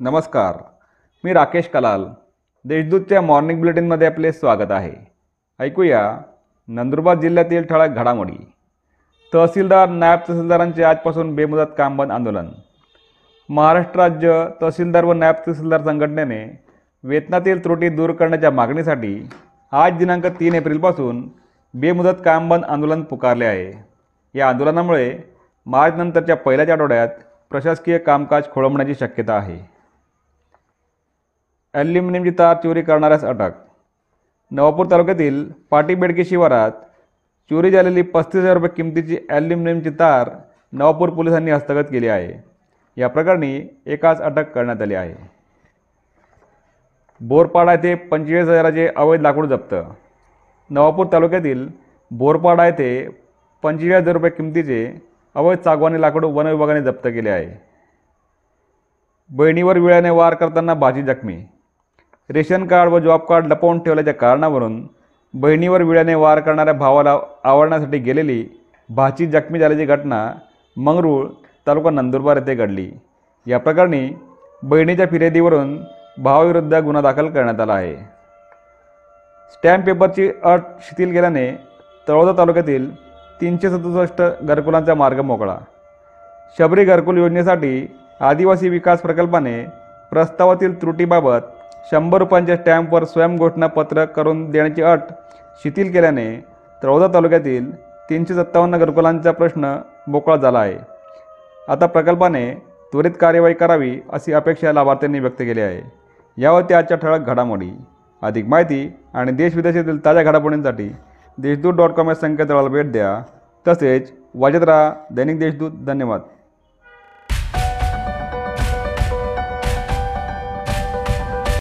नमस्कार मी राकेश कलाल. देशदूतच्या मॉर्निंग बुलेटिनमध्ये आपले स्वागत आहे. ऐकूया नंदुरबार जिल्ह्यातील ठळक घडामोडी. तहसीलदार नायब तहसीलदारांचे आजपासून बेमुदत काम बंद आंदोलन. महाराष्ट्र राज्य तहसीलदार व नायब तहसीलदार संघटनेने वेतनातील त्रुटी दूर करण्याच्या मागणीसाठी आज दिनांक तीन एप्रिलपासून बेमुदत काम बंद आंदोलन पुकारले आहे. या आंदोलनामुळे मार्चनंतरच्या पहिल्याच आठवड्यात प्रशासकीय कामकाज खोळंबण्याची शक्यता आहे. ॲल्युमिनियमची तार चोरी करणाऱ्यास अटक. नवापूर तालुक्यातील पाटीबेडके शिवारात चोरी झालेली पस्तीस हजार रुपये किमतीची ॲल्युमिनियमची तार नवापूर पोलिसांनी हस्तगत केली आहे. या प्रकरणी एकाच अटक करण्यात आली आहे. बोरपाडा येथे पंचेचाळीस हजाराचे अवैध लाकूड जप्त. नवापूर तालुक्यातील बोरपाडा येथे पंचेचाळीस हजार रुपये किमतीचे अवैध सागवानी लाकूड वन विभागाने जप्त केले आहे. बहिणीवर विळ्याने वार करताना भाजी जखमी. रेशन कार्ड व जॉब कार्ड लपवून ठेवल्याच्या कारणावरून बहिणीवर विळ्याने वार करणाऱ्या भावाला आवडण्यासाठी गेलेली भाची जखमी झाल्याची घटना मंगरूळ तालुका नंदुरबार येथे घडली. या प्रकरणी बहिणीच्या फिर्यादीवरून भावाविरुद्ध गुन्हा दाखल करण्यात आला आहे. स्टॅम्प पेपरची अट शिथिल केल्याने तळोदा तालुक्यातील तीनशे सदुसष्ट घरकुलांचा मार्ग मोकळा. शबरी घरकुल योजनेसाठी आदिवासी विकास प्रकल्पाने प्रस्तावातील त्रुटीबाबत शंभर रुपयांच्या स्टॅम्पवर स्वयंघोषणापत्र करून देण्याची अट शिथिल केल्याने तळोदा तालुक्यातील तीनशे सत्तावन्न घरकुलांचा प्रश्न मोकळा झाला आहे. आता प्रकल्पाने त्वरित कार्यवाही करावी अशी अपेक्षा लाभार्थ्यांनी व्यक्त केली आहे. यावरती आजच्या ठळक घडामोडी अधिक माहिती आणि देशविदेशातील ताज्या घडामोडींसाठी देशदूत डॉट कॉम या संकेतस्थळाला भेट द्या. तसेच वाजत राहा दैनिक देशदूत. धन्यवाद.